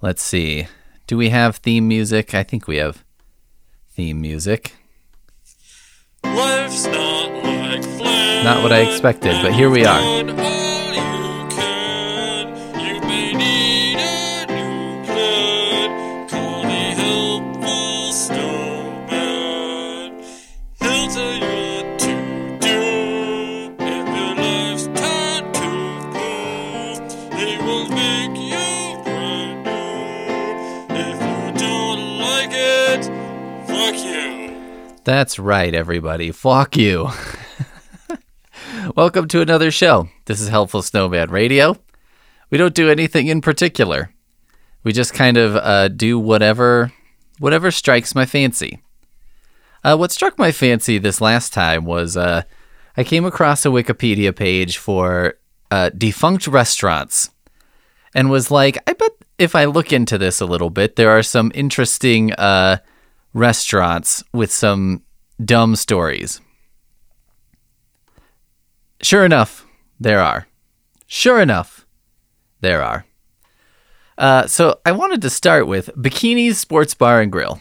Let's see. Do we have theme music? I think we have theme music. Life's not like. Not what I expected, but here we are. That's right, everybody. Fuck you. Welcome to another show. This is Helpful Snowman Radio. We don't do anything in particular. We just kind of uh, do whatever whatever strikes my fancy. Uh, what struck my fancy this last time was uh, I came across a Wikipedia page for uh, defunct restaurants and was like, I bet if I look into this a little bit, there are some interesting uh, restaurants with some dumb stories. Sure enough, there are. Sure enough, there are. Uh, so I wanted to start with Bikini's Sports Bar and Grill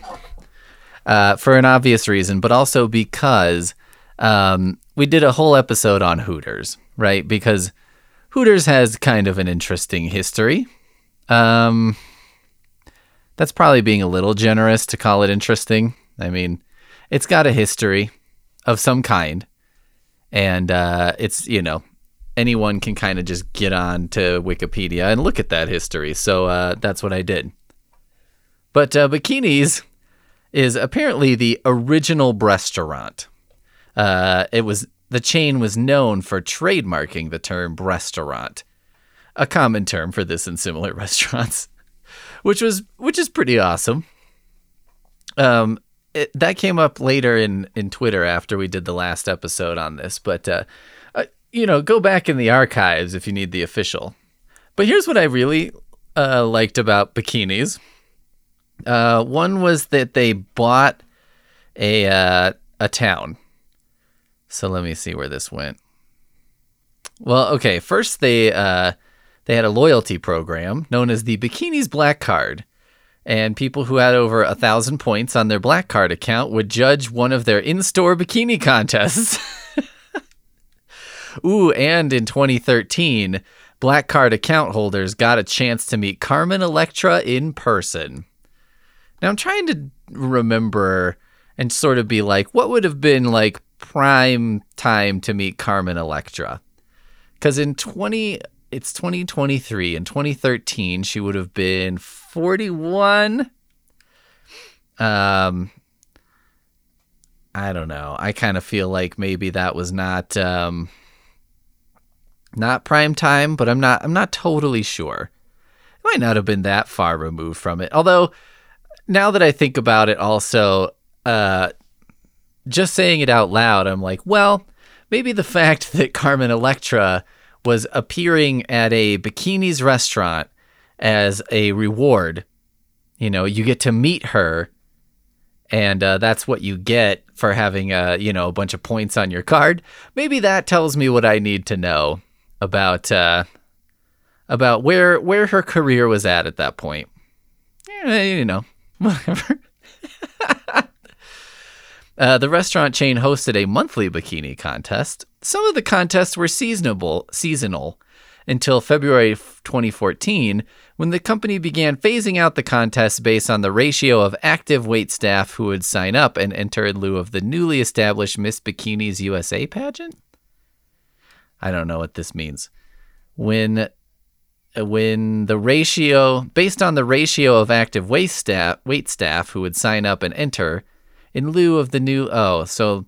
uh, for an obvious reason, but also because um, we did a whole episode on Hooters, right? Because Hooters has kind of an interesting history. Um, that's probably being a little generous to call it interesting. I mean, it's got a history of some kind, and uh, it's you know anyone can kind of just get on to Wikipedia and look at that history. So uh, that's what I did. But uh, Bikinis is apparently the original restaurant. Uh, it was the chain was known for trademarking the term breastaurant, a common term for this and similar restaurants, which was which is pretty awesome. Um, it, that came up later in in Twitter after we did the last episode on this, but uh, uh, you know, go back in the archives if you need the official. But here's what I really uh, liked about bikinis. Uh, one was that they bought a uh, a town. So let me see where this went. Well, okay. First, they uh, they had a loyalty program known as the Bikinis Black Card, and people who had over a thousand points on their Black Card account would judge one of their in-store bikini contests. Ooh, and in 2013, Black Card account holders got a chance to meet Carmen Electra in person. Now I'm trying to remember and sort of be like, what would have been like prime time to meet Carmen Electra? Because in 20, it's 2023. In 2013, she would have been 41. Um, I don't know. I kind of feel like maybe that was not um, not prime time, but I'm not I'm not totally sure. It might not have been that far removed from it. Although now that I think about it also uh, just saying it out loud, I'm like, well, maybe the fact that Carmen Electra was appearing at a bikinis restaurant as a reward, you know, you get to meet her and uh, that's what you get for having a you know a bunch of points on your card. Maybe that tells me what I need to know about uh, about where where her career was at at that point. Yeah, you know, whatever. uh, the restaurant chain hosted a monthly bikini contest. Some of the contests were seasonable seasonal until February 2014 when the company began phasing out the contests based on the ratio of active wait staff who would sign up and enter in lieu of the newly established Miss Bikinis USA pageant. I don't know what this means. When when the ratio based on the ratio of active wait staff wait staff who would sign up and enter in lieu of the new oh so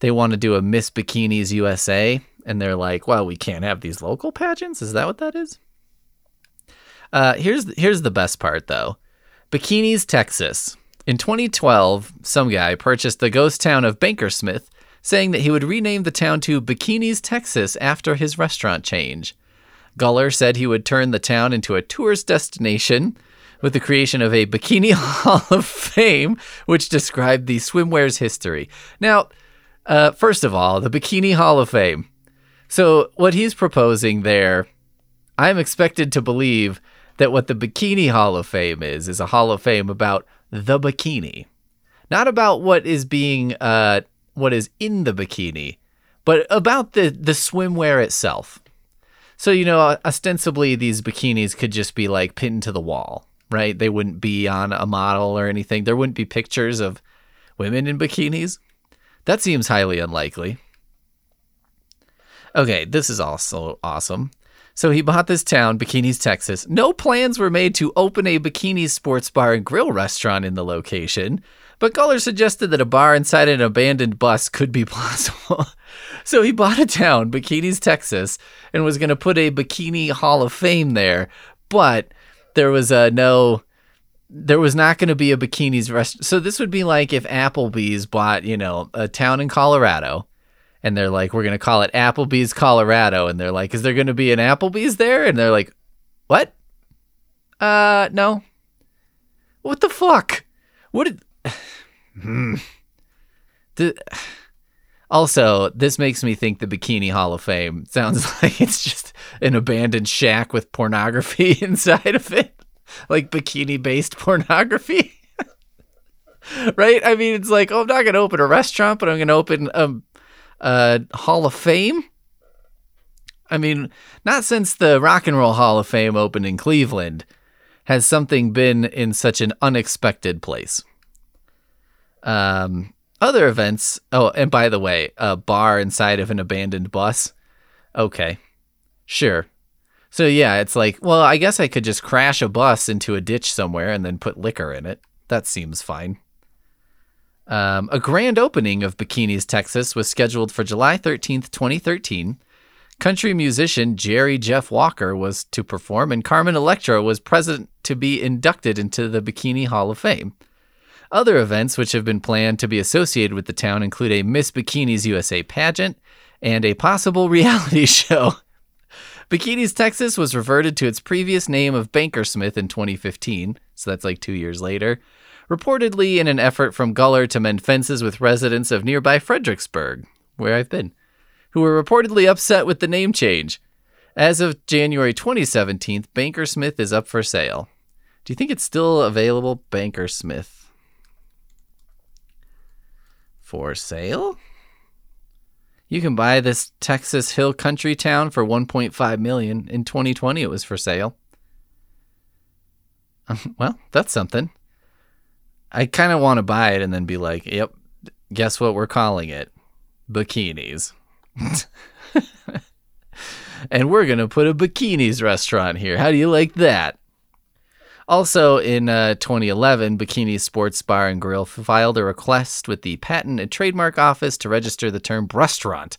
they want to do a Miss Bikinis USA and they're like, well, we can't have these local pageants. Is that what that is? Uh, here's here's the best part though. Bikinis, Texas. In 2012, some guy purchased the ghost town of Bankersmith, saying that he would rename the town to Bikinis, Texas after his restaurant change. Guller said he would turn the town into a tourist destination with the creation of a Bikini Hall of Fame, which described the swimwear's history. Now, uh, first of all, the Bikini Hall of Fame. So, what he's proposing there, I'm expected to believe that what the Bikini Hall of Fame is is a Hall of Fame about the bikini, not about what is being uh what is in the bikini, but about the the swimwear itself. So you know, ostensibly these bikinis could just be like pinned to the wall, right? They wouldn't be on a model or anything. There wouldn't be pictures of women in bikinis. That seems highly unlikely. Okay, this is also awesome. So he bought this town, Bikinis, Texas. No plans were made to open a bikini sports bar and grill restaurant in the location, but Guller suggested that a bar inside an abandoned bus could be possible. so he bought a town, Bikinis, Texas, and was going to put a bikini hall of fame there, but there was a no there was not going to be a bikinis rest. So this would be like if Applebee's bought, you know, a town in Colorado and they're like, we're going to call it Applebee's Colorado. And they're like, is there going to be an Applebee's there? And they're like, what? Uh, no. What the fuck? What did. Hmm. The... Also, this makes me think the Bikini Hall of Fame sounds like it's just an abandoned shack with pornography inside of it, like bikini based pornography. right? I mean, it's like, oh, I'm not going to open a restaurant, but I'm going to open a, a Hall of Fame. I mean, not since the Rock and Roll Hall of Fame opened in Cleveland has something been in such an unexpected place. Um, other events. Oh, and by the way, a bar inside of an abandoned bus. Okay, sure. So yeah, it's like, well, I guess I could just crash a bus into a ditch somewhere and then put liquor in it. That seems fine. Um, a grand opening of Bikinis, Texas was scheduled for July 13th, 2013. Country musician Jerry Jeff Walker was to perform, and Carmen Electra was present to be inducted into the Bikini Hall of Fame. Other events which have been planned to be associated with the town include a Miss Bikinis USA pageant and a possible reality show. Bikinis, Texas was reverted to its previous name of Bankersmith in 2015, so that's like two years later, reportedly in an effort from Guller to mend fences with residents of nearby Fredericksburg, where I've been, who were reportedly upset with the name change. As of January 2017, Bankersmith is up for sale. Do you think it's still available, Bankersmith? For sale? You can buy this Texas Hill country town for 1.5 million. In 2020 it was for sale. Um, well, that's something. I kind of want to buy it and then be like, "Yep, guess what we're calling it? Bikinis." and we're going to put a bikinis restaurant here. How do you like that? Also, in uh, 2011, Bikini Sports Bar and Grill filed a request with the Patent and Trademark Office to register the term breastaurant.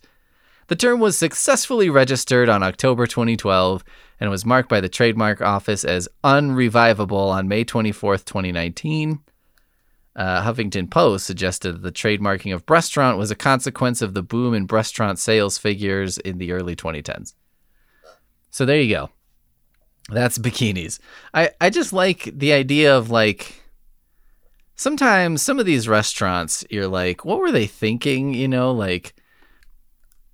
The term was successfully registered on October 2012 and was marked by the Trademark Office as unrevivable on May 24, 2019. Uh, Huffington Post suggested the trademarking of breastaurant was a consequence of the boom in breastaurant sales figures in the early 2010s. So there you go. That's bikinis. I, I just like the idea of like sometimes some of these restaurants you're like, what were they thinking? You know, like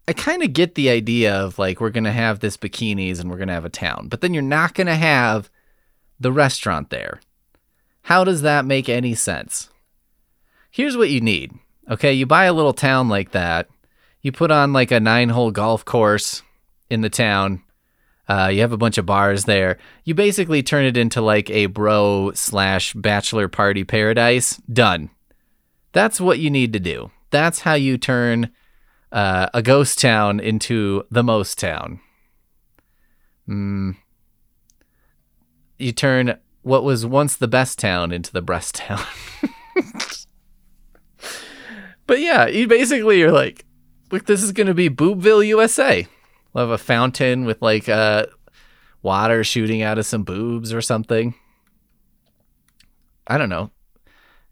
I kind of get the idea of like we're gonna have this bikinis and we're gonna have a town, but then you're not gonna have the restaurant there. How does that make any sense? Here's what you need. Okay, you buy a little town like that. You put on like a nine hole golf course in the town uh, you have a bunch of bars there. You basically turn it into like a bro slash bachelor party paradise. Done. That's what you need to do. That's how you turn uh, a ghost town into the most town. Mm. You turn what was once the best town into the breast town. but yeah, you basically you're like, look, this is going to be Boobville, USA. We'll have a fountain with like uh, water shooting out of some boobs or something. I don't know.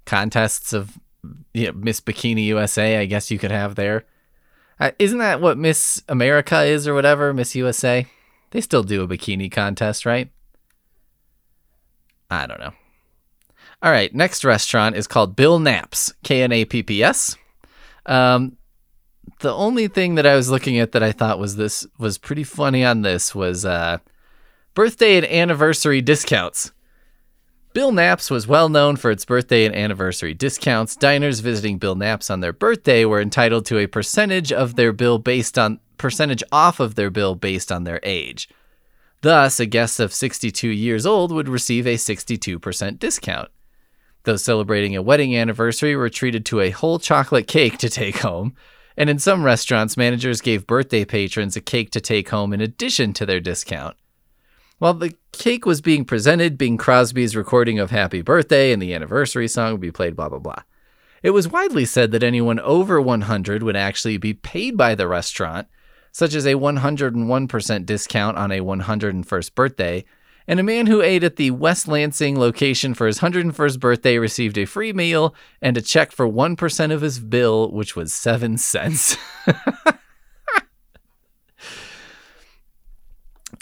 Contests of you know, Miss Bikini USA, I guess you could have there. Uh, isn't that what Miss America is or whatever? Miss USA? They still do a bikini contest, right? I don't know. All right, next restaurant is called Bill Knapp's, K N A P P S. Um, the only thing that I was looking at that I thought was this was pretty funny on this was uh, Birthday and anniversary discounts. Bill Knapp's was well known for its birthday and anniversary discounts. Diners visiting Bill Knapp's on their birthday were entitled to a percentage of their bill based on percentage off of their bill based on their age. Thus, a guest of 62 years old would receive a 62% discount. Those celebrating a wedding anniversary were treated to a whole chocolate cake to take home, and in some restaurants, managers gave birthday patrons a cake to take home in addition to their discount. While the cake was being presented, Bing Crosby's recording of Happy Birthday and the anniversary song would be played, blah, blah, blah. It was widely said that anyone over 100 would actually be paid by the restaurant, such as a 101% discount on a 101st birthday, and a man who ate at the West Lansing location for his 101st birthday received a free meal and a check for 1% of his bill, which was 7 cents.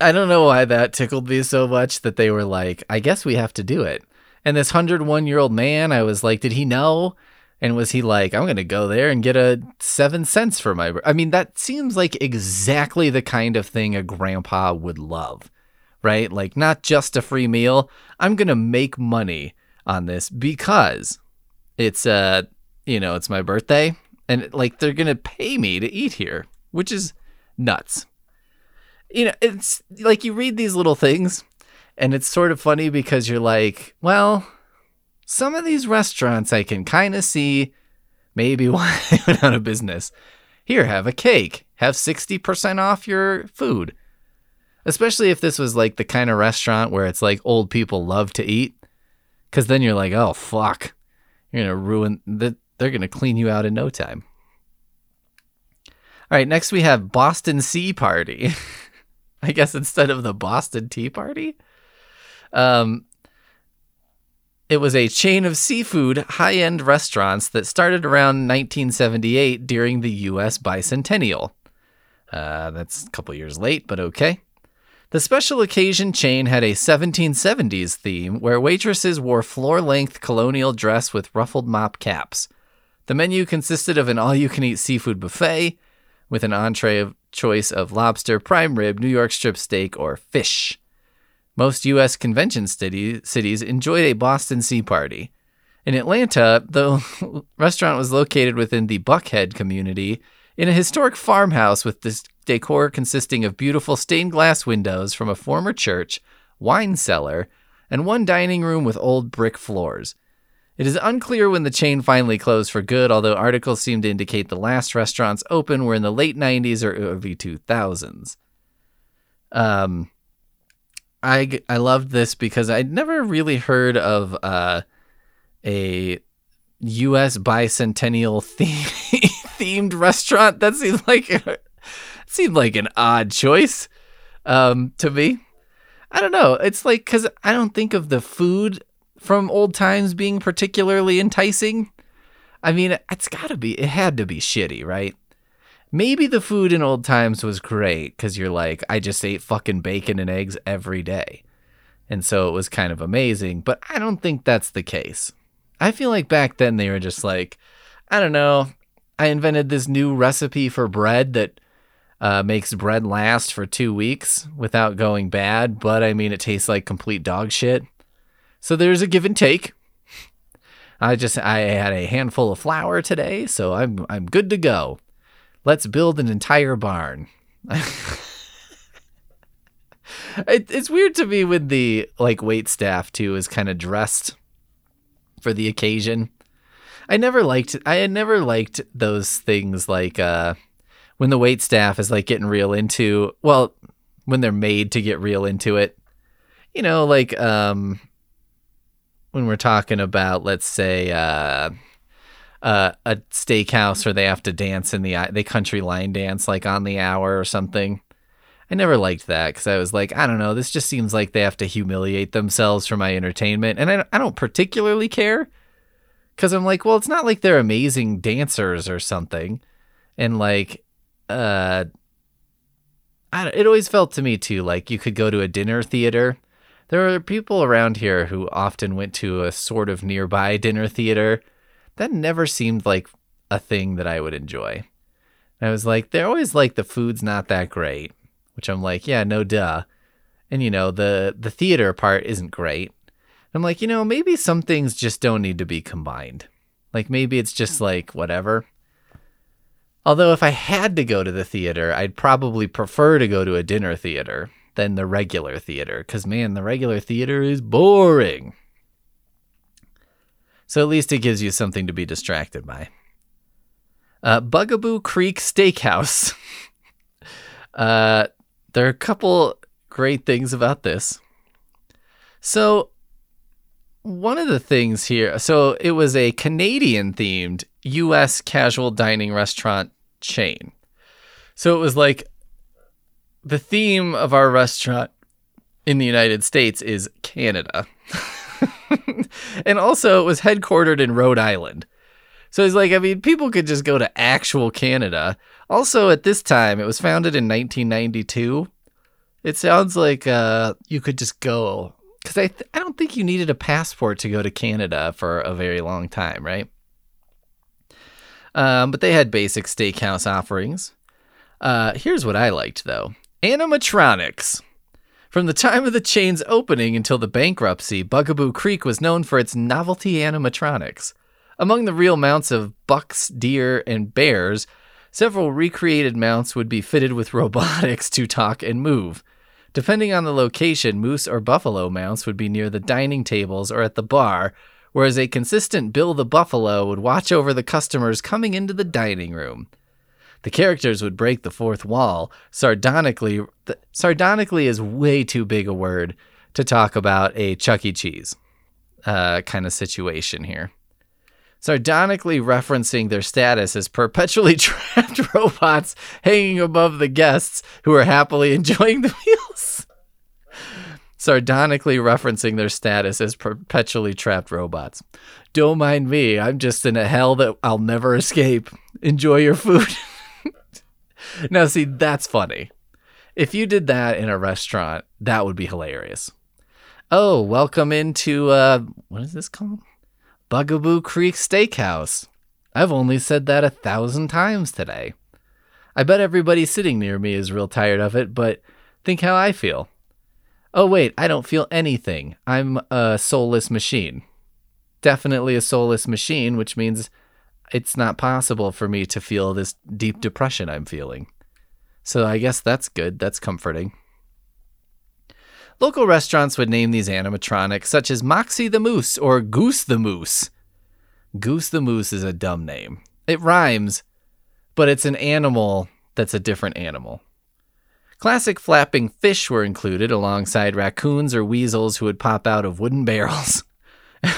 I don't know why that tickled me so much that they were like, I guess we have to do it. And this 101 year old man, I was like, did he know? And was he like, I'm going to go there and get a seven cents for my. I mean, that seems like exactly the kind of thing a grandpa would love, right? Like, not just a free meal. I'm going to make money on this because it's, uh, you know, it's my birthday and like they're going to pay me to eat here, which is nuts you know, it's like you read these little things and it's sort of funny because you're like, well, some of these restaurants I can kind of see maybe why they went out of business. Here, have a cake. Have 60% off your food. Especially if this was like the kind of restaurant where it's like old people love to eat. Cause then you're like, oh, fuck. You're going to ruin the, they're going to clean you out in no time. All right, next we have Boston Sea Party. I guess instead of the Boston Tea Party. Um, it was a chain of seafood high end restaurants that started around 1978 during the U.S. bicentennial. Uh, that's a couple years late, but okay. The special occasion chain had a 1770s theme where waitresses wore floor length colonial dress with ruffled mop caps. The menu consisted of an all you can eat seafood buffet with an entree of choice of lobster, prime rib, New York strip steak, or fish. Most U.S. convention city, cities enjoyed a Boston Sea Party. In Atlanta, the restaurant was located within the Buckhead community in a historic farmhouse with this decor consisting of beautiful stained glass windows from a former church, wine cellar, and one dining room with old brick floors. It is unclear when the chain finally closed for good, although articles seem to indicate the last restaurants open were in the late 90s or early 2000s. Um, I I loved this because I'd never really heard of uh, a U.S. bicentennial theme- themed restaurant. That seemed like seemed like an odd choice um, to me. I don't know. It's like because I don't think of the food from old times being particularly enticing? I mean, it's got to be, it had to be shitty, right? Maybe the food in old times was great because you're like, I just ate fucking bacon and eggs every day. And so it was kind of amazing, but I don't think that's the case. I feel like back then they were just like, I don't know, I invented this new recipe for bread that uh, makes bread last for two weeks without going bad, but I mean, it tastes like complete dog shit. So there's a give and take. I just I had a handful of flour today, so I'm I'm good to go. Let's build an entire barn. it, it's weird to me when the like wait staff too is kind of dressed for the occasion. I never liked I had never liked those things like uh when the wait staff is like getting real into well when they're made to get real into it. You know, like um when we're talking about, let's say, uh, uh, a steakhouse where they have to dance in the they country line dance like on the hour or something. I never liked that because I was like, I don't know, this just seems like they have to humiliate themselves for my entertainment, and I I don't particularly care because I'm like, well, it's not like they're amazing dancers or something, and like, uh, it always felt to me too like you could go to a dinner theater there are people around here who often went to a sort of nearby dinner theater. That never seemed like a thing that I would enjoy. I was like, they're always like the food's not that great, which I'm like, yeah, no duh. and you know the the theater part isn't great. I'm like, you know, maybe some things just don't need to be combined. Like maybe it's just like whatever. Although if I had to go to the theater, I'd probably prefer to go to a dinner theater than the regular theater cuz man, the regular theater is boring. So at least it gives you something to be distracted by. Uh, Bugaboo Creek Steakhouse. uh, there are a couple great things about this. So, one of the things here, so it was a Canadian themed US casual dining restaurant chain. So, it was like the theme of our restaurant in the United States is Canada. and also, it was headquartered in Rhode Island. So it's like, I mean, people could just go to actual Canada. Also, at this time, it was founded in 1992. It sounds like uh, you could just go because I th- I don't think you needed a passport to go to Canada for a very long time, right? Um, but they had basic steakhouse offerings. Uh, here's what I liked though: animatronics. From the time of the chain's opening until the bankruptcy, Bugaboo Creek was known for its novelty animatronics. Among the real mounts of bucks, deer, and bears, several recreated mounts would be fitted with robotics to talk and move. Depending on the location, moose or buffalo mounts would be near the dining tables or at the bar, whereas a consistent Bill the Buffalo would watch over the customers coming into the dining room. The characters would break the fourth wall. Sardonically, th- sardonically is way too big a word to talk about a Chuck E. Cheese uh, kind of situation here. Sardonically referencing their status as perpetually trapped robots hanging above the guests who are happily enjoying the meals. Sardonically referencing their status as perpetually trapped robots. Don't mind me, I'm just in a hell that I'll never escape. Enjoy your food. now, see, that's funny. If you did that in a restaurant, that would be hilarious. Oh, welcome into, uh, what is this called? Bugaboo Creek Steakhouse. I've only said that a thousand times today. I bet everybody sitting near me is real tired of it, but think how I feel. Oh, wait, I don't feel anything. I'm a soulless machine. Definitely a soulless machine, which means it's not possible for me to feel this deep depression I'm feeling. So I guess that's good. That's comforting. Local restaurants would name these animatronics such as Moxie the Moose or Goose the Moose. Goose the Moose is a dumb name. It rhymes, but it's an animal that's a different animal. Classic flapping fish were included alongside raccoons or weasels who would pop out of wooden barrels.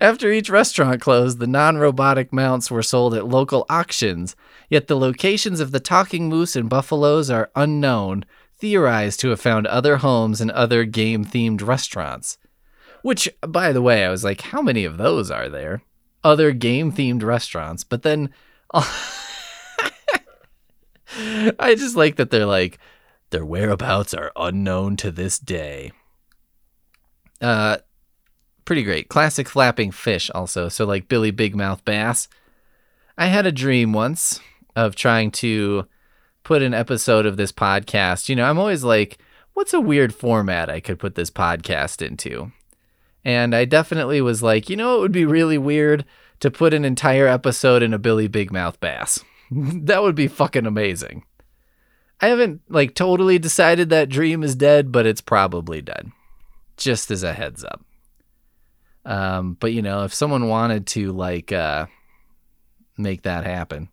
After each restaurant closed, the non robotic mounts were sold at local auctions, yet the locations of the talking moose and buffaloes are unknown, theorized to have found other homes and other game themed restaurants. Which, by the way, I was like, how many of those are there? Other game themed restaurants. But then I just like that they're like, their whereabouts are unknown to this day. Uh, pretty great. Classic flapping fish, also. So, like Billy Big Mouth Bass. I had a dream once of trying to put an episode of this podcast. You know, I'm always like, what's a weird format I could put this podcast into? And I definitely was like, you know, it would be really weird to put an entire episode in a Billy Big Mouth Bass. that would be fucking amazing. I haven't like totally decided that dream is dead, but it's probably dead. Just as a heads up. Um, but you know, if someone wanted to like uh make that happen.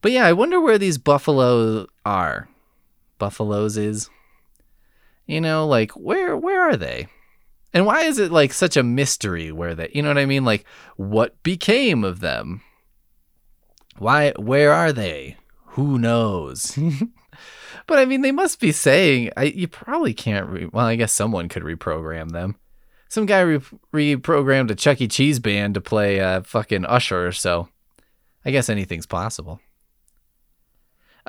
But yeah, I wonder where these buffalo are. Buffaloes is. You know, like where where are they? And why is it like such a mystery where they you know what I mean? Like what became of them? Why where are they? Who knows? but I mean they must be saying I you probably can't re- well I guess someone could reprogram them. Some guy re- reprogrammed a Chuck E. Cheese band to play uh, fucking Usher, so I guess anything's possible.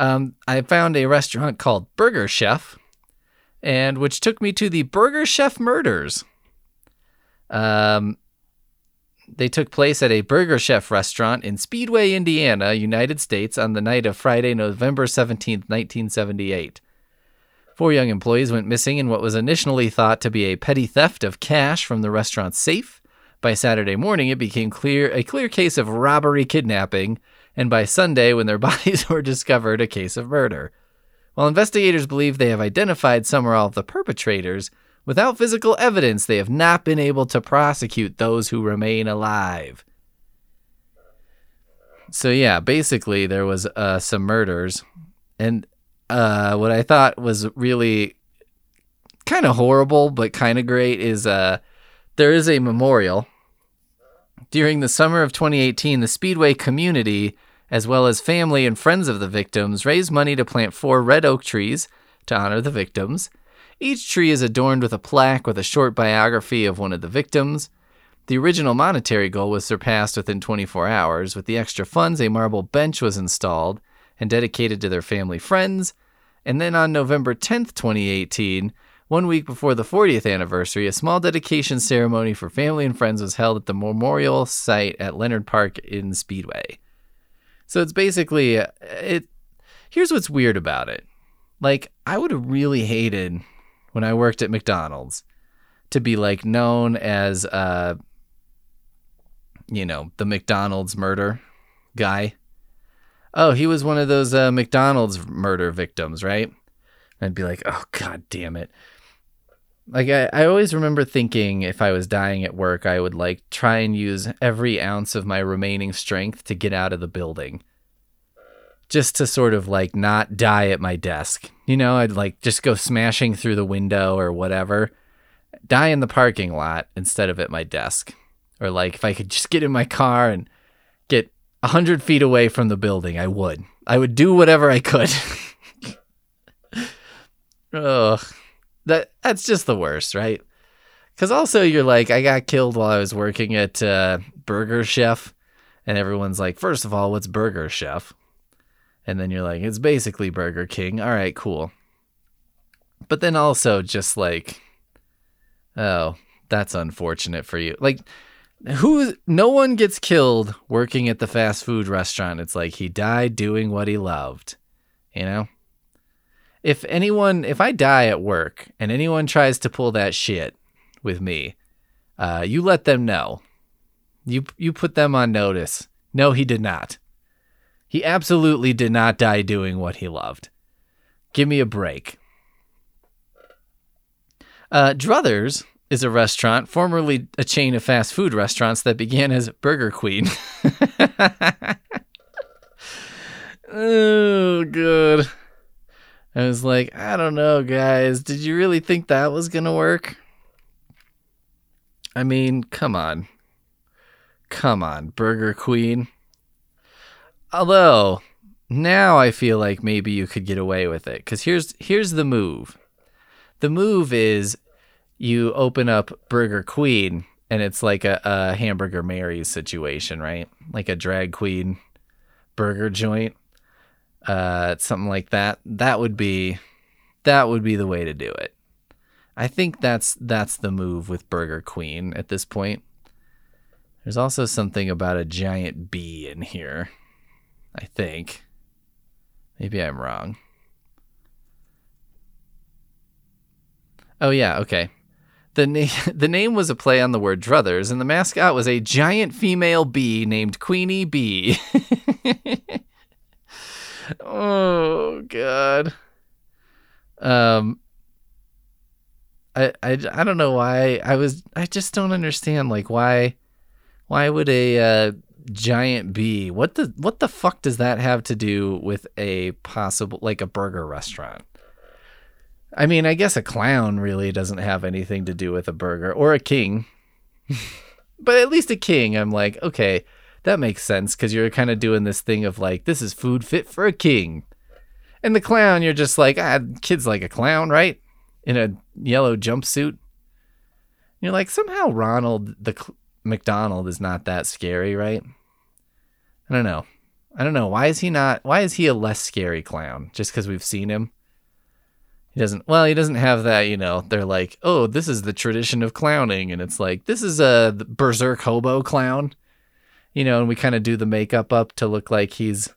Um, I found a restaurant called Burger Chef, and which took me to the Burger Chef murders. Um, they took place at a Burger Chef restaurant in Speedway, Indiana, United States, on the night of Friday, November 17th, 1978. Four young employees went missing in what was initially thought to be a petty theft of cash from the restaurant's safe. By Saturday morning, it became clear a clear case of robbery kidnapping, and by Sunday, when their bodies were discovered, a case of murder. While investigators believe they have identified some or all of the perpetrators, without physical evidence, they have not been able to prosecute those who remain alive. So yeah, basically there was uh, some murders, and uh, what I thought was really kind of horrible but kind of great is uh, there is a memorial. During the summer of 2018, the Speedway community, as well as family and friends of the victims, raised money to plant four red oak trees to honor the victims. Each tree is adorned with a plaque with a short biography of one of the victims. The original monetary goal was surpassed within 24 hours. With the extra funds, a marble bench was installed and dedicated to their family friends. And then on November 10th, 2018, one week before the 40th anniversary, a small dedication ceremony for family and friends was held at the memorial site at Leonard Park in Speedway. So it's basically it here's what's weird about it. Like I would have really hated when I worked at McDonald's to be like known as uh you know, the McDonald's murder guy. Oh, he was one of those uh, McDonald's murder victims, right? I'd be like, oh god damn it. Like I, I always remember thinking if I was dying at work, I would like try and use every ounce of my remaining strength to get out of the building. Just to sort of like not die at my desk. You know, I'd like just go smashing through the window or whatever. Die in the parking lot instead of at my desk. Or like if I could just get in my car and get a hundred feet away from the building, I would. I would do whatever I could. Ugh, that that's just the worst, right? Because also you're like, I got killed while I was working at uh, Burger Chef, and everyone's like, first of all, what's Burger Chef? And then you're like, it's basically Burger King. All right, cool. But then also just like, oh, that's unfortunate for you. Like, who? No one gets killed working at the fast food restaurant. It's like he died doing what he loved. You know if anyone if i die at work and anyone tries to pull that shit with me uh, you let them know. You you put them on notice. No he did not. He absolutely did not die doing what he loved. Give me a break. Uh, druthers is a restaurant formerly a chain of fast food restaurants that began as burger queen. Oh good I was like, I don't know, guys. Did you really think that was going to work? I mean, come on. Come on, Burger Queen. Although, now I feel like maybe you could get away with it cuz here's here's the move. The move is you open up Burger Queen and it's like a, a hamburger Mary's situation, right? Like a drag queen burger joint uh, something like that. That would be that would be the way to do it. I think that's that's the move with Burger Queen at this point. There's also something about a giant bee in here. I think. Maybe I'm wrong. Oh yeah, okay. The name the name was a play on the word druthers, and the mascot was a giant female bee named Queenie Bee. oh god. Um I, I, I don't know why I was I just don't understand like why why would a uh, giant bee what the what the fuck does that have to do with a possible like a burger restaurant? I mean, I guess a clown really doesn't have anything to do with a burger or a king. but at least a king, I'm like, okay, that makes sense because you're kind of doing this thing of like, this is food fit for a king. And the clown, you're just like, ah, kid's like a clown, right? In a yellow jumpsuit. You're like, somehow Ronald the Cl- McDonald is not that scary, right? I don't know. I don't know. Why is he not? Why is he a less scary clown? Just because we've seen him? He doesn't. Well, he doesn't have that. You know, they're like, oh, this is the tradition of clowning, and it's like this is a berserk hobo clown you know, and we kind of do the makeup up to look like he's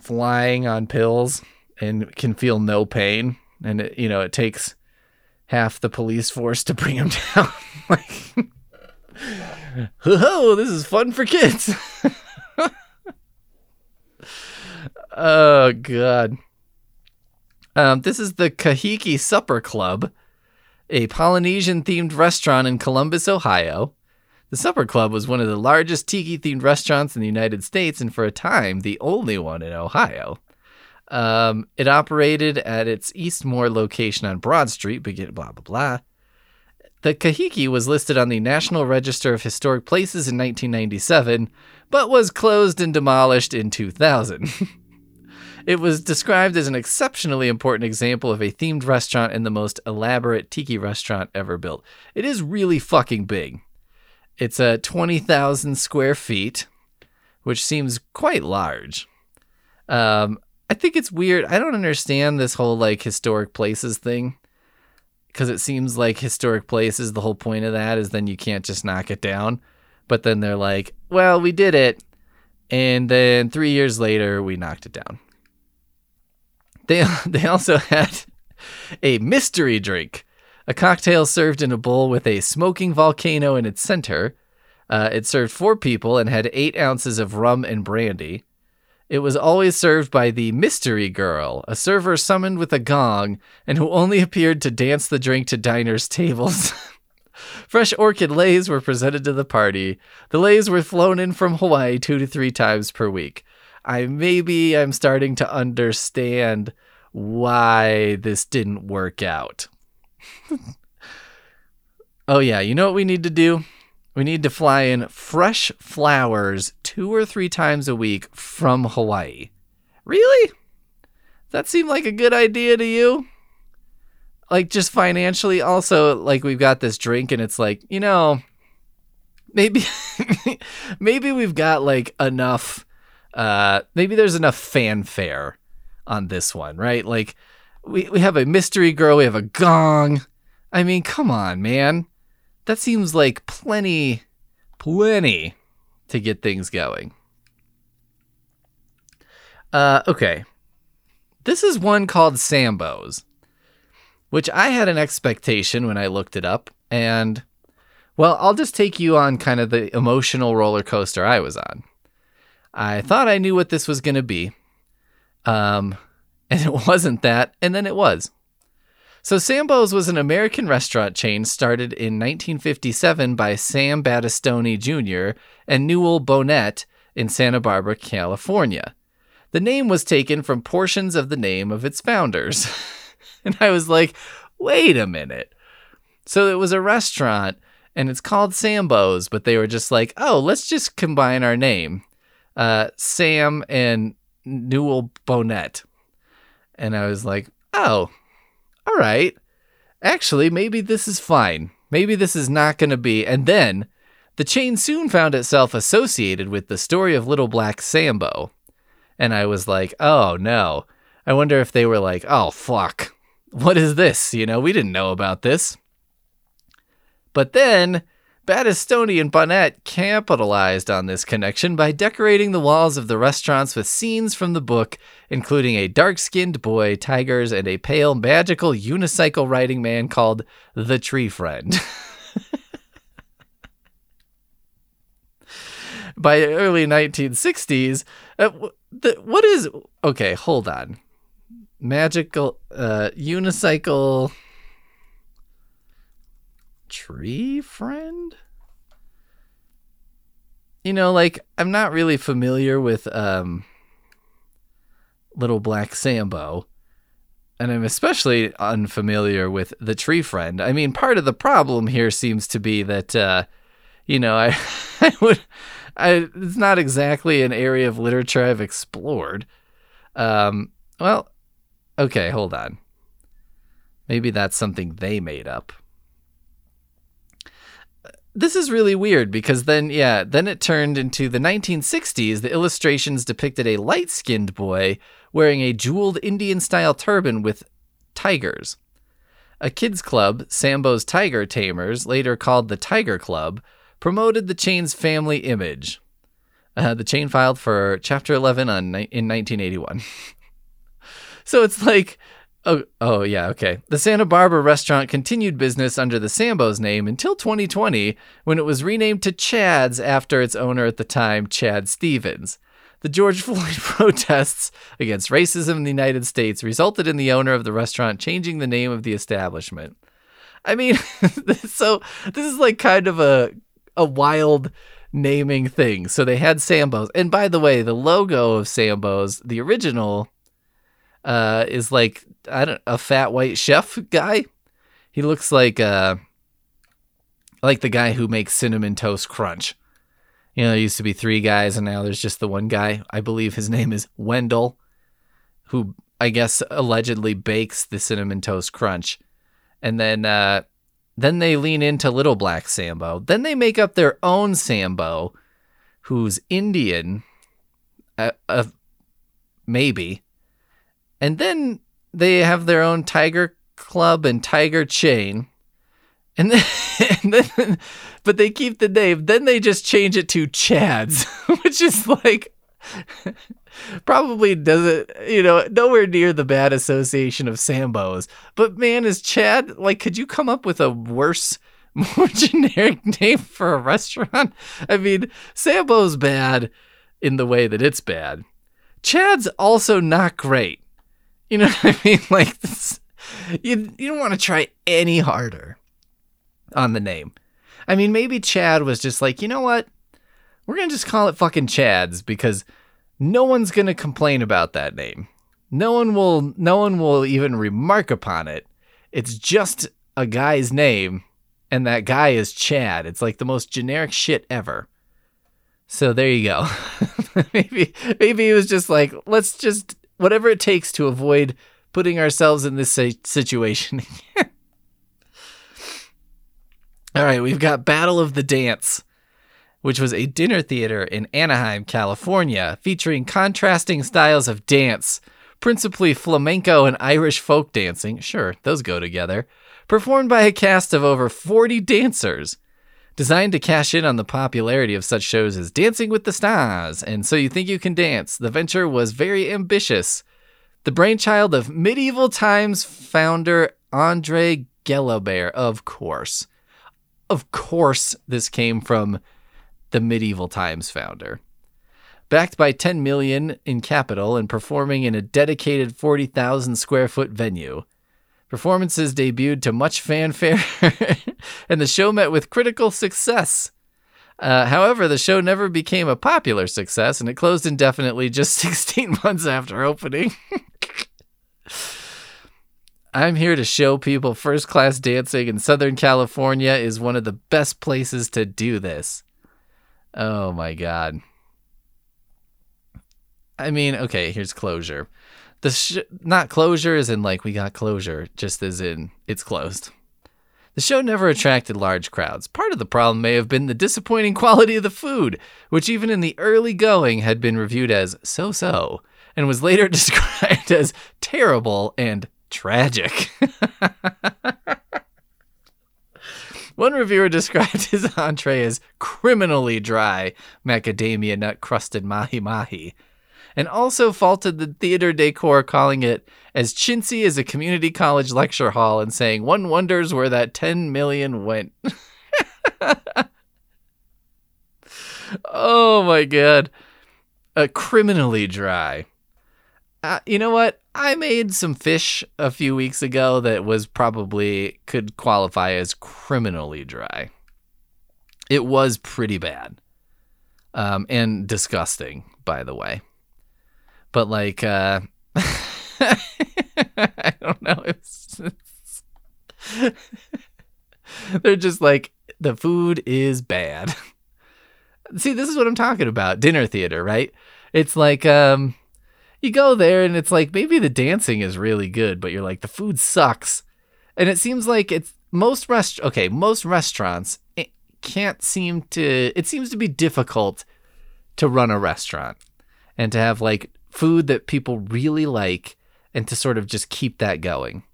flying on pills and can feel no pain. and it, you know it takes half the police force to bring him down. like, ho, this is fun for kids. oh god. Um, this is the Kahiki Supper Club, a Polynesian themed restaurant in Columbus, Ohio. The Supper Club was one of the largest tiki themed restaurants in the United States and for a time the only one in Ohio. Um, it operated at its Eastmoor location on Broad Street, begin blah blah blah. The Kahiki was listed on the National Register of Historic Places in 1997, but was closed and demolished in 2000. it was described as an exceptionally important example of a themed restaurant and the most elaborate tiki restaurant ever built. It is really fucking big. It's a 20,000 square feet, which seems quite large. Um, I think it's weird. I don't understand this whole like historic places thing because it seems like historic places, the whole point of that is then you can't just knock it down. But then they're like, well, we did it. And then three years later, we knocked it down. They, they also had a mystery drink, a cocktail served in a bowl with a smoking volcano in its center. Uh, it served four people and had eight ounces of rum and brandy. It was always served by the mystery girl, a server summoned with a gong and who only appeared to dance the drink to diners' tables. Fresh orchid leis were presented to the party. The leis were flown in from Hawaii two to three times per week. I maybe I'm starting to understand why this didn't work out. oh yeah, you know what we need to do? We need to fly in fresh flowers two or three times a week from Hawaii. Really? That seemed like a good idea to you? Like just financially also like we've got this drink and it's like, you know, maybe maybe we've got like enough uh maybe there's enough fanfare on this one, right? Like we we have a mystery girl, we have a gong. I mean, come on, man. That seems like plenty plenty to get things going. Uh okay. This is one called Sambo's, which I had an expectation when I looked it up and well, I'll just take you on kind of the emotional roller coaster I was on. I thought I knew what this was going to be. Um, and it wasn't that, and then it was. So, Sambo's was an American restaurant chain started in 1957 by Sam Battistoni Jr. and Newell Bohnett in Santa Barbara, California. The name was taken from portions of the name of its founders. and I was like, wait a minute. So, it was a restaurant and it's called Sambo's, but they were just like, oh, let's just combine our name, uh, Sam and Newell Bohnett. And I was like, oh, all right. Actually, maybe this is fine. Maybe this is not going to be. And then the chain soon found itself associated with the story of Little Black Sambo. And I was like, oh no. I wonder if they were like, oh fuck. What is this? You know, we didn't know about this. But then Battistoni and Bohnett capitalized on this connection by decorating the walls of the restaurants with scenes from the book, including a dark skinned boy, tigers, and a pale, magical unicycle riding man called the Tree Friend. By early 1960s, uh, the, what is. Okay, hold on. Magical uh, unicycle tree friend? You know, like I'm not really familiar with um Little Black Sambo. And I'm especially unfamiliar with the tree friend. I mean, part of the problem here seems to be that uh you know, I I would I it's not exactly an area of literature I've explored. Um well, okay, hold on. Maybe that's something they made up this is really weird because then, yeah, then it turned into the 1960s. The illustrations depicted a light skinned boy wearing a jeweled Indian style turban with tigers. A kids' club, Sambo's Tiger Tamers, later called the Tiger Club, promoted the chain's family image. Uh, the chain filed for Chapter 11 on, in 1981. so it's like, Oh, oh yeah, okay. The Santa Barbara restaurant continued business under the Sambo's name until 2020, when it was renamed to Chad's after its owner at the time, Chad Stevens. The George Floyd protests against racism in the United States resulted in the owner of the restaurant changing the name of the establishment. I mean, so this is like kind of a a wild naming thing. So they had Sambo's, and by the way, the logo of Sambo's, the original, uh, is like I don't a fat white chef guy. He looks like uh like the guy who makes cinnamon toast crunch. You know, there used to be three guys, and now there's just the one guy. I believe his name is Wendell, who I guess allegedly bakes the cinnamon toast crunch, and then uh, then they lean into Little Black Sambo. Then they make up their own Sambo, who's Indian, uh, uh, maybe, and then they have their own Tiger Club and Tiger Chain. And then, and then, but they keep the name. Then they just change it to Chad's, which is like probably doesn't, you know, nowhere near the bad association of Sambo's. But man, is Chad like? Could you come up with a worse, more generic name for a restaurant? I mean, Sambo's bad in the way that it's bad. Chad's also not great. You know what I mean? Like this, you you don't want to try any harder on the name. I mean, maybe Chad was just like, you know what? We're gonna just call it fucking Chad's because no one's gonna complain about that name. No one will. No one will even remark upon it. It's just a guy's name, and that guy is Chad. It's like the most generic shit ever. So there you go. maybe maybe it was just like let's just whatever it takes to avoid putting ourselves in this situation. All right, we've got Battle of the Dance, which was a dinner theater in Anaheim, California, featuring contrasting styles of dance, principally flamenco and Irish folk dancing. Sure, those go together. Performed by a cast of over 40 dancers. Designed to cash in on the popularity of such shows as Dancing with the Stars and So You Think You Can Dance, the venture was very ambitious. The brainchild of Medieval Times founder Andre Gelabert, of course. Of course, this came from the Medieval Times founder. Backed by 10 million in capital and performing in a dedicated 40,000 square foot venue. Performances debuted to much fanfare, and the show met with critical success. Uh, however, the show never became a popular success, and it closed indefinitely just 16 months after opening. I'm here to show people first class dancing in Southern California is one of the best places to do this. Oh my God. I mean, okay, here's closure. The sh- not closure is in like we got closure, just as in it's closed. The show never attracted large crowds. Part of the problem may have been the disappointing quality of the food, which even in the early going had been reviewed as so so, and was later described as terrible and tragic. One reviewer described his entree as criminally dry macadamia nut crusted mahi mahi, and also faulted the theater decor, calling it as chintzy as a community college lecture hall and saying, One wonders where that 10 million went. oh my god. Uh, criminally dry. Uh, you know what? I made some fish a few weeks ago that was probably could qualify as criminally dry. It was pretty bad. Um, and disgusting, by the way. But like, uh, I don't know. It's, it's they're just like the food is bad. See, this is what I'm talking about. Dinner theater, right? It's like um you go there and it's like maybe the dancing is really good, but you're like the food sucks. And it seems like it's most rest okay, most restaurants it can't seem to it seems to be difficult to run a restaurant and to have like food that people really like and to sort of just keep that going.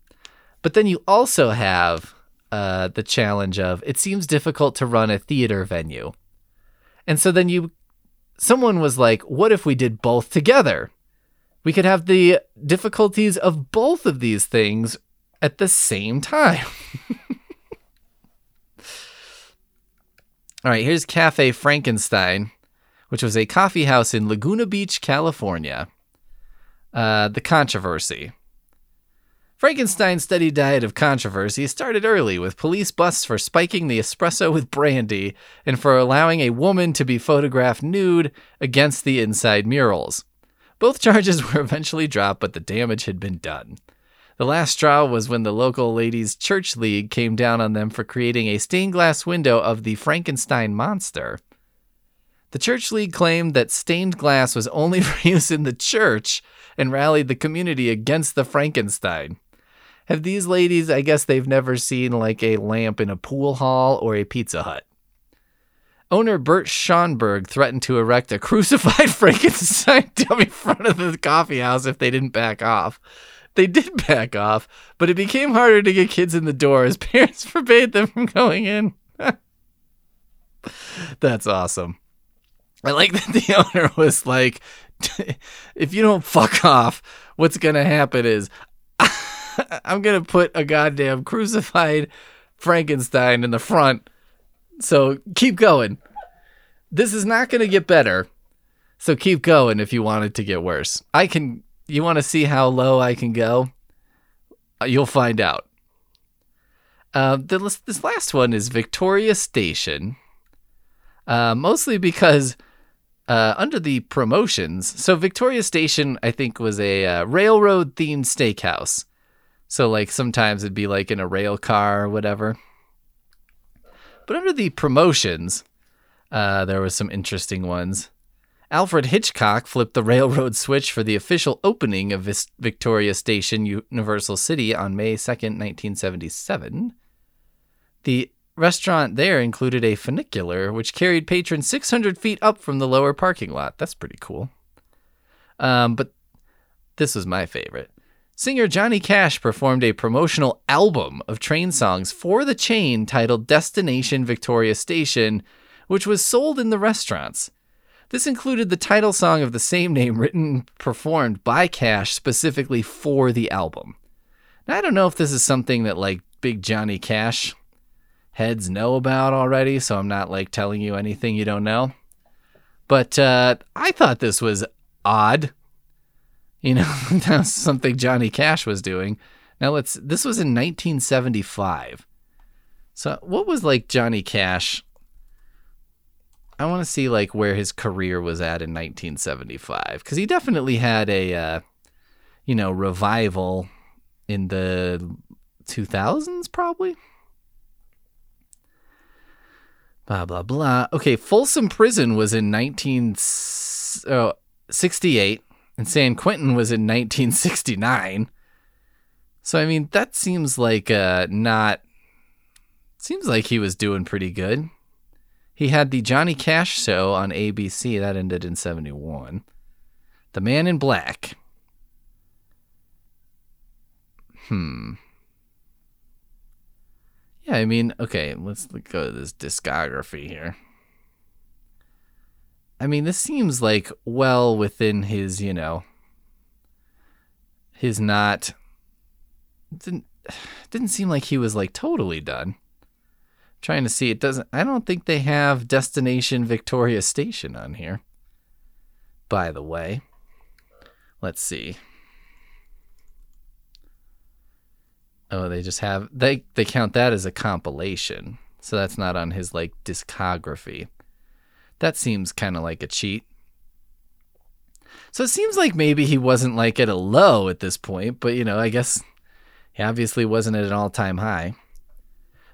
But then you also have uh, the challenge of it seems difficult to run a theater venue. And so then you someone was like, what if we did both together? We could have the difficulties of both of these things at the same time. All right, here's Cafe Frankenstein, which was a coffee house in Laguna Beach, California. Uh, the controversy. Frankenstein's steady diet of controversy started early with police busts for spiking the espresso with brandy and for allowing a woman to be photographed nude against the inside murals. Both charges were eventually dropped, but the damage had been done. The last straw was when the local Ladies' Church League came down on them for creating a stained glass window of the Frankenstein monster. The Church League claimed that stained glass was only for use in the church and rallied the community against the Frankenstein. Have these ladies, I guess they've never seen like a lamp in a pool hall or a Pizza Hut. Owner Burt Shonberg threatened to erect a crucified Frankenstein dummy in front of the coffee house if they didn't back off. They did back off, but it became harder to get kids in the door as parents forbade them from going in. That's awesome. I like that the owner was like, if you don't fuck off, what's going to happen is I'm going to put a goddamn crucified Frankenstein in the front. So keep going. This is not going to get better. So keep going if you want it to get worse. I can, you want to see how low I can go? Uh, You'll find out. Uh, this, this last one is Victoria Station. Uh, mostly because uh, under the promotions, so Victoria Station, I think, was a uh, railroad themed steakhouse. So, like, sometimes it'd be like in a rail car or whatever. But under the promotions, uh, there were some interesting ones. Alfred Hitchcock flipped the railroad switch for the official opening of Vis- Victoria Station, Universal City, on May 2nd, 1977. The restaurant there included a funicular, which carried patrons 600 feet up from the lower parking lot. That's pretty cool. Um, but this was my favorite. Singer Johnny Cash performed a promotional album of train songs for the chain titled Destination Victoria Station, which was sold in the restaurants. This included the title song of the same name written and performed by Cash specifically for the album. Now, I don't know if this is something that like big Johnny Cash heads know about already, so I'm not like telling you anything you don't know. But uh, I thought this was odd. You know, that's something Johnny Cash was doing. Now let's. This was in 1975. So what was like Johnny Cash? I want to see like where his career was at in 1975 because he definitely had a, uh, you know, revival in the 2000s probably. Blah blah blah. Okay, Folsom Prison was in 1968 and San Quentin was in 1969. So I mean, that seems like uh not seems like he was doing pretty good. He had the Johnny Cash show on ABC that ended in 71. The Man in Black. Hmm. Yeah, I mean, okay, let's go to this discography here. I mean, this seems like well within his, you know, his not didn't didn't seem like he was like totally done. trying to see it doesn't I don't think they have Destination Victoria Station on here. By the way, let's see. Oh, they just have they they count that as a compilation. So that's not on his like discography. That seems kind of like a cheat. So it seems like maybe he wasn't like at a low at this point, but you know, I guess he obviously wasn't at an all-time high.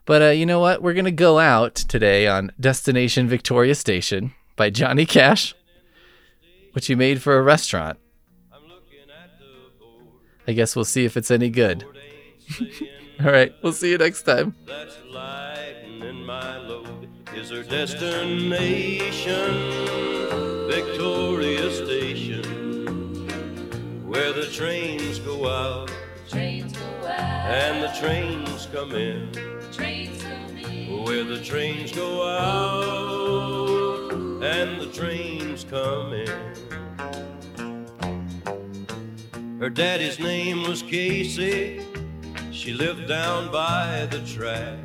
But uh, you know what? We're gonna go out today on Destination Victoria Station by Johnny Cash, which he made for a restaurant. I guess we'll see if it's any good. All right, we'll see you next time. That's lightening my load is her destination, Victoria Station, where the trains go out Trains go out, and the trains come in, trains come in. where the trains go out and the trains come in. Her daddy's name was Casey. She lived down by the track.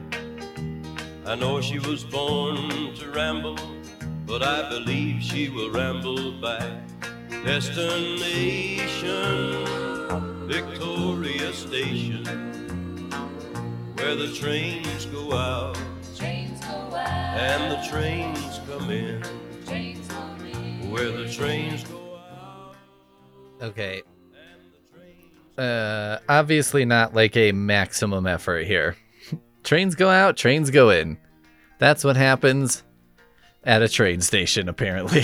I know she was born to ramble, but I believe she will ramble back. Destination, Victoria Station, where the trains go out Trains go out, and the trains come in. trains come in. Where the trains go out Okay. Uh, obviously not like a maximum effort here. trains go out, trains go in. That's what happens at a train station, apparently.